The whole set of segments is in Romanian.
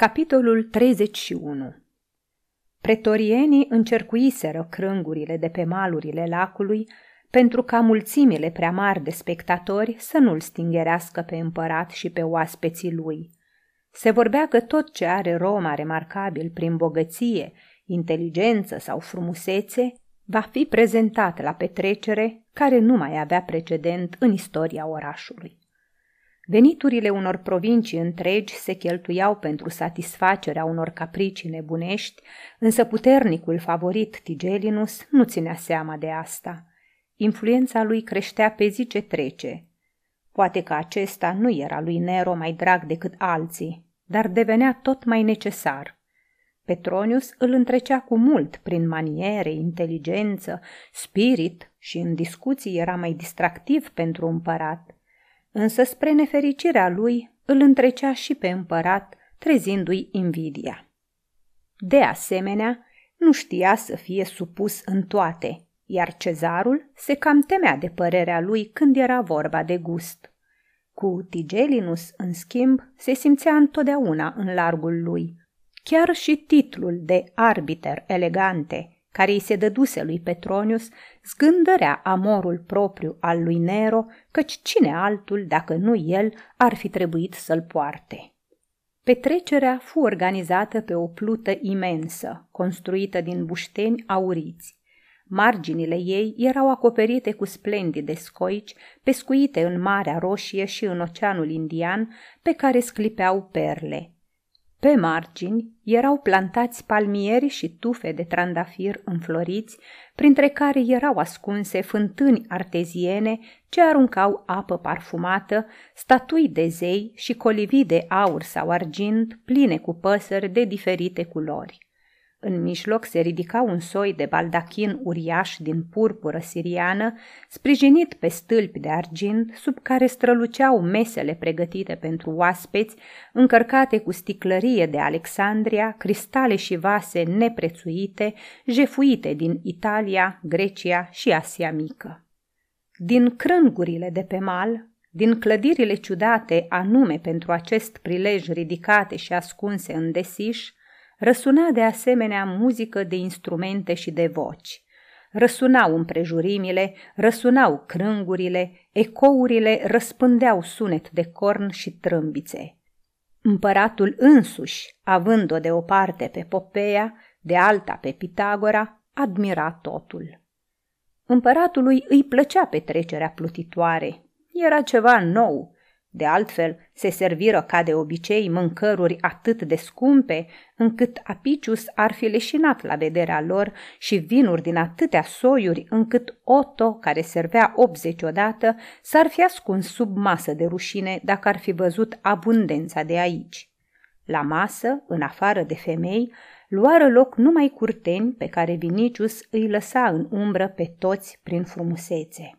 Capitolul 31 Pretorienii încercuiseră crângurile de pe malurile lacului pentru ca mulțimile prea mari de spectatori să nu-l stingerească pe împărat și pe oaspeții lui. Se vorbea că tot ce are Roma remarcabil prin bogăție, inteligență sau frumusețe va fi prezentat la petrecere care nu mai avea precedent în istoria orașului. Veniturile unor provincii întregi se cheltuiau pentru satisfacerea unor capricii nebunești, însă puternicul favorit Tigelinus nu ținea seama de asta. Influența lui creștea pe zi ce trece. Poate că acesta nu era lui Nero mai drag decât alții, dar devenea tot mai necesar. Petronius îl întrecea cu mult prin maniere, inteligență, spirit și în discuții era mai distractiv pentru împărat – însă spre nefericirea lui îl întrecea și pe împărat, trezindu-i invidia. De asemenea, nu știa să fie supus în toate, iar cezarul se cam temea de părerea lui când era vorba de gust. Cu Tigelinus, în schimb, se simțea întotdeauna în largul lui. Chiar și titlul de arbiter elegante, care îi se dăduse lui Petronius, zgândărea amorul propriu al lui Nero, căci cine altul, dacă nu el, ar fi trebuit să-l poarte. Petrecerea fu organizată pe o plută imensă, construită din bușteni auriți. Marginile ei erau acoperite cu splendide scoici, pescuite în Marea Roșie și în Oceanul Indian, pe care sclipeau perle – pe margini erau plantați palmieri și tufe de trandafir înfloriți, printre care erau ascunse fântâni arteziene ce aruncau apă parfumată, statui de zei și colivii de aur sau argint pline cu păsări de diferite culori. În mijloc se ridica un soi de baldachin uriaș din purpură siriană, sprijinit pe stâlpi de argint, sub care străluceau mesele pregătite pentru oaspeți, încărcate cu sticlărie de Alexandria, cristale și vase neprețuite, jefuite din Italia, Grecia și Asia Mică. Din crângurile de pe mal, din clădirile ciudate anume pentru acest prilej ridicate și ascunse în desiș, Răsuna de asemenea muzică de instrumente și de voci. Răsunau împrejurimile, răsunau crângurile, ecourile răspândeau sunet de corn și trâmbițe. Împăratul însuși, având-o de o parte pe Popeia, de alta pe Pitagora, admira totul. Împăratului îi plăcea petrecerea plutitoare. Era ceva nou, de altfel, se serviră ca de obicei mâncăruri atât de scumpe, încât Apicius ar fi leșinat la vederea lor și vinuri din atâtea soiuri, încât Otto, care servea 80 odată, s-ar fi ascuns sub masă de rușine dacă ar fi văzut abundența de aici. La masă, în afară de femei, luară loc numai curteni pe care Vinicius îi lăsa în umbră pe toți prin frumusețe.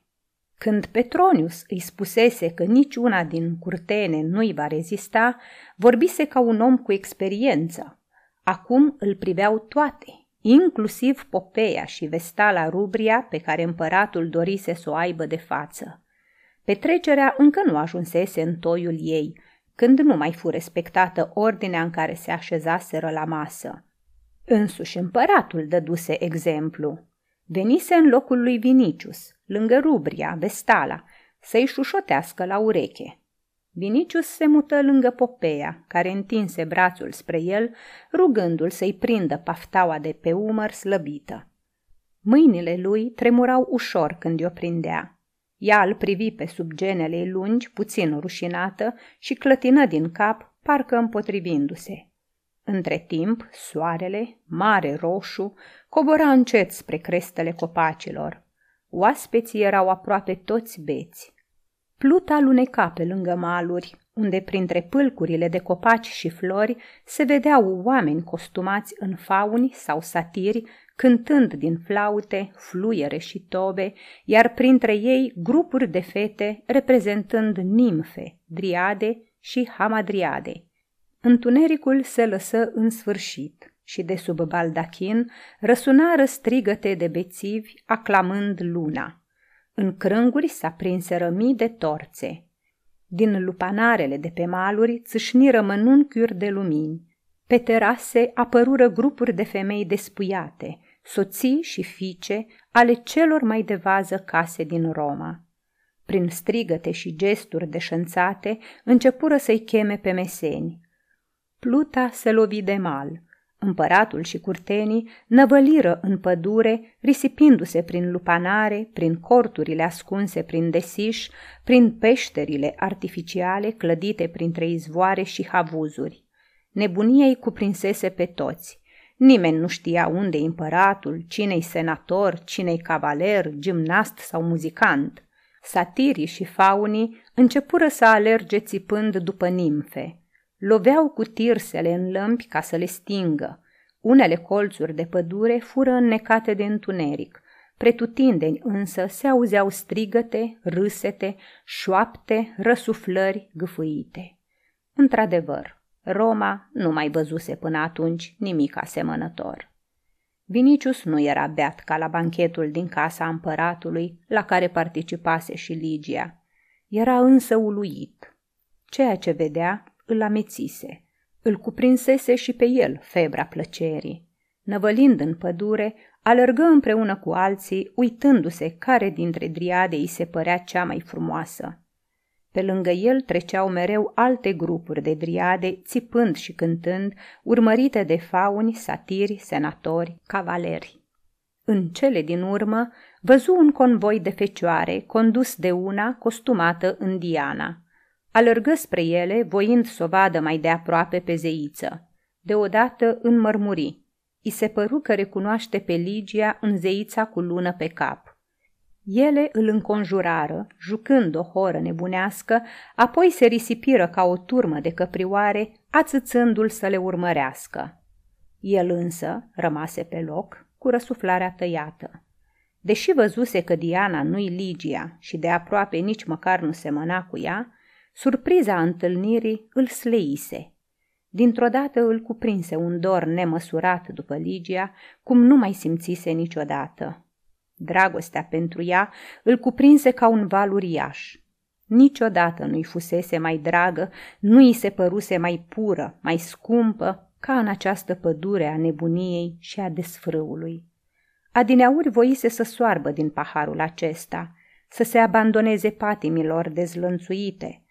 Când Petronius îi spusese că niciuna din curtene nu-i va rezista, vorbise ca un om cu experiență. Acum îl priveau toate, inclusiv Popeia și Vestala Rubria pe care împăratul dorise să o aibă de față. Petrecerea încă nu ajunsese în toiul ei, când nu mai fu respectată ordinea în care se așezaseră la masă. Însuși împăratul dăduse exemplu. Venise în locul lui Vinicius, lângă Rubria, Vestala, să-i șușotească la ureche. Vinicius se mută lângă Popeia, care întinse brațul spre el, rugându-l să-i prindă paftaua de pe umăr slăbită. Mâinile lui tremurau ușor când o prindea. Ea îl privi pe sub genele lungi, puțin rușinată, și clătină din cap, parcă împotrivindu-se. Între timp, soarele, mare roșu, cobora încet spre crestele copacilor. Oaspeții erau aproape toți beți. Pluta luneca pe lângă maluri, unde printre pâlcurile de copaci și flori se vedeau oameni costumați în fauni sau satiri, cântând din flaute, fluiere și tobe, iar printre ei grupuri de fete reprezentând nimfe, driade și hamadriade. Întunericul se lăsă în sfârșit și de sub baldachin răsunară strigăte de bețivi aclamând luna. În crânguri s-a prinseră mii de torțe. Din lupanarele de pe maluri țâșniră mănunchiuri de lumini. Pe terase apărură grupuri de femei despuiate, soții și fiice ale celor mai de vază case din Roma. Prin strigăte și gesturi deșănțate, începură să-i cheme pe meseni. Pluta se lovi de mal. Împăratul și curtenii năvăliră în pădure, risipindu-se prin lupanare, prin corturile ascunse prin desiș, prin peșterile artificiale clădite printre izvoare și havuzuri. Nebunia îi cuprinsese pe toți. Nimeni nu știa unde e împăratul, cine-i senator, cine-i cavaler, gimnast sau muzicant. Satirii și faunii începură să alerge țipând după nimfe. Loveau cu tirsele în lămpi ca să le stingă. Unele colțuri de pădure fură înnecate de întuneric. Pretutindeni însă se auzeau strigăte, râsete, șoapte, răsuflări gâfâite. Într-adevăr, Roma nu mai văzuse până atunci nimic asemănător. Vinicius nu era beat ca la banchetul din casa împăratului, la care participase și Ligia. Era însă uluit. Ceea ce vedea îl amețise. Îl cuprinsese și pe el febra plăcerii. Năvălind în pădure, alergă împreună cu alții, uitându-se care dintre driade îi se părea cea mai frumoasă. Pe lângă el treceau mereu alte grupuri de driade, țipând și cântând, urmărite de fauni, satiri, senatori, cavaleri. În cele din urmă, văzu un convoi de fecioare, condus de una costumată în Diana. Alergă spre ele, voind să o vadă mai de aproape pe zeiță. Deodată înmărmuri. I se păru că recunoaște pe Ligia în zeița cu lună pe cap. Ele îl înconjurară, jucând o horă nebunească, apoi se risipiră ca o turmă de căprioare, ațățându-l să le urmărească. El însă rămase pe loc, cu răsuflarea tăiată. Deși văzuse că Diana nu-i Ligia și de aproape nici măcar nu semăna cu ea, surpriza întâlnirii îl sleise. Dintr-o dată îl cuprinse un dor nemăsurat după Ligia, cum nu mai simțise niciodată. Dragostea pentru ea îl cuprinse ca un val uriaș. Niciodată nu-i fusese mai dragă, nu i se păruse mai pură, mai scumpă, ca în această pădure a nebuniei și a desfrâului. Adineauri voise să soarbă din paharul acesta, să se abandoneze patimilor dezlănțuite.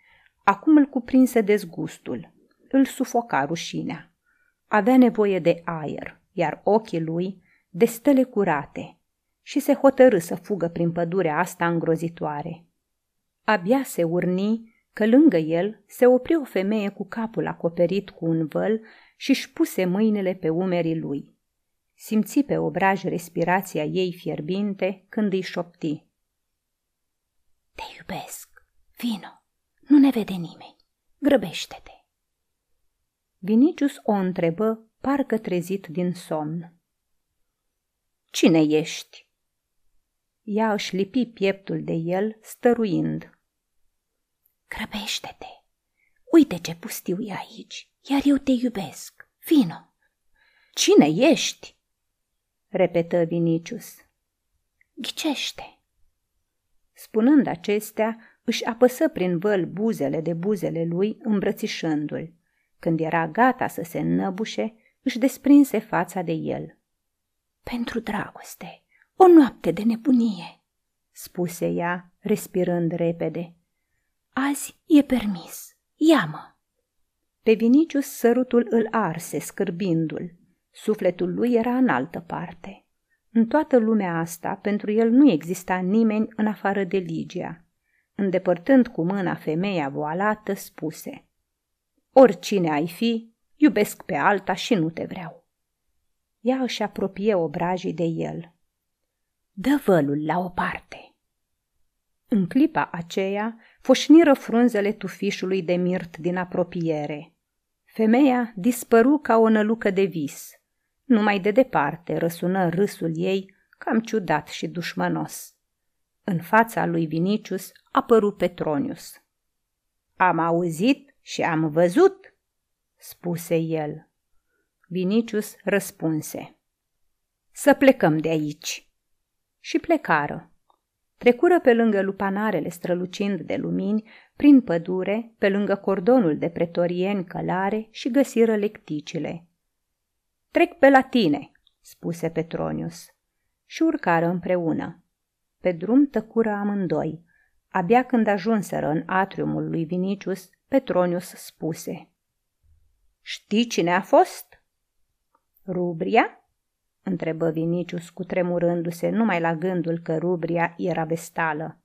Acum îl cuprinse dezgustul, îl sufoca rușinea. Avea nevoie de aer, iar ochii lui de stele curate – și se hotărâ să fugă prin pădurea asta îngrozitoare. Abia se urni că lângă el se opri o femeie cu capul acoperit cu un văl și își puse mâinile pe umerii lui. Simți pe obraj respirația ei fierbinte când îi șopti. Te iubesc, vino, nu ne vede nimeni, grăbește-te. Vinicius o întrebă, parcă trezit din somn. Cine ești? Ea își lipi pieptul de el, stăruind. Grăbește-te! Uite ce pustiu e aici, iar eu te iubesc. Vino! Cine ești? repetă Vinicius. Ghicește! Spunând acestea, își apăsă prin văl buzele de buzele lui, îmbrățișându-l. Când era gata să se înnăbușe, își desprinse fața de el. Pentru dragoste, o noapte de nebunie, spuse ea, respirând repede. Azi e permis. Ia-mă! Pe Vinicius sărutul îl arse, scârbindu-l. Sufletul lui era în altă parte. În toată lumea asta, pentru el nu exista nimeni în afară de Ligia. Îndepărtând cu mâna femeia voalată, spuse Oricine ai fi, iubesc pe alta și nu te vreau. Ea își apropie obrajii de el. Dă vălul la o parte. În clipa aceea foșniră frunzele tufișului de mirt din apropiere. Femeia dispăru ca o nălucă de vis. Numai de departe răsună râsul ei, cam ciudat și dușmănos. În fața lui Vinicius apăru Petronius. Am auzit și am văzut, spuse el. Vinicius răspunse. Să plecăm de aici și plecară. Trecură pe lângă lupanarele strălucind de lumini, prin pădure, pe lângă cordonul de pretorieni călare și găsiră lecticile. Trec pe la tine, spuse Petronius. Și urcară împreună. Pe drum tăcură amândoi. Abia când ajunseră în atriumul lui Vinicius, Petronius spuse. Știi cine a fost? Rubria? întrebă Vinicius cu tremurându-se numai la gândul că Rubria era vestală.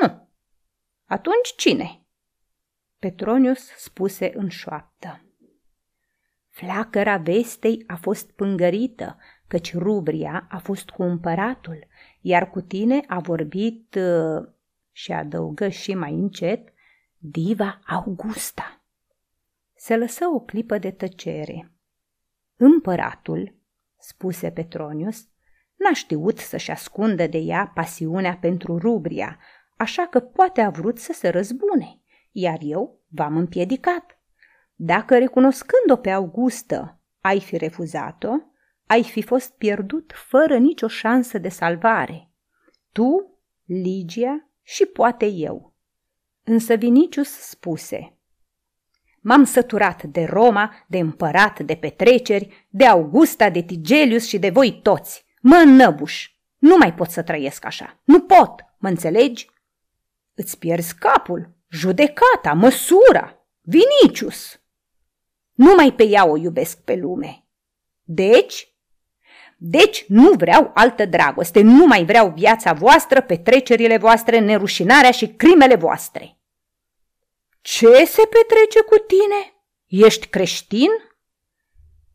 Nu. Atunci cine? Petronius spuse în șoaptă. Flacăra vestei a fost pângărită, căci Rubria a fost cu împăratul, iar cu tine a vorbit, uh, și adăugă și mai încet, diva Augusta. Se lăsă o clipă de tăcere. Împăratul, spuse Petronius, n-a știut să-și ascundă de ea pasiunea pentru Rubria, așa că poate a vrut să se răzbune, iar eu v-am împiedicat. Dacă recunoscând-o pe Augustă ai fi refuzat-o, ai fi fost pierdut fără nicio șansă de salvare. Tu, Ligia și poate eu. Însă Vinicius spuse – M-am săturat de Roma, de împărat, de petreceri, de Augusta, de Tigelius și de voi toți. Mă înnăbuș. Nu mai pot să trăiesc așa. Nu pot, mă înțelegi? Îți pierzi capul, judecata, măsura, Vinicius. Numai pe ea o iubesc pe lume. Deci? Deci nu vreau altă dragoste, nu mai vreau viața voastră, petrecerile voastre, nerușinarea și crimele voastre. Ce se petrece cu tine? Ești creștin?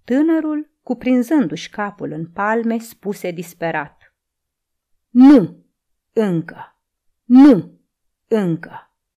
Tânărul, cuprinzându-și capul în palme, spuse disperat. Nu, încă, nu, încă.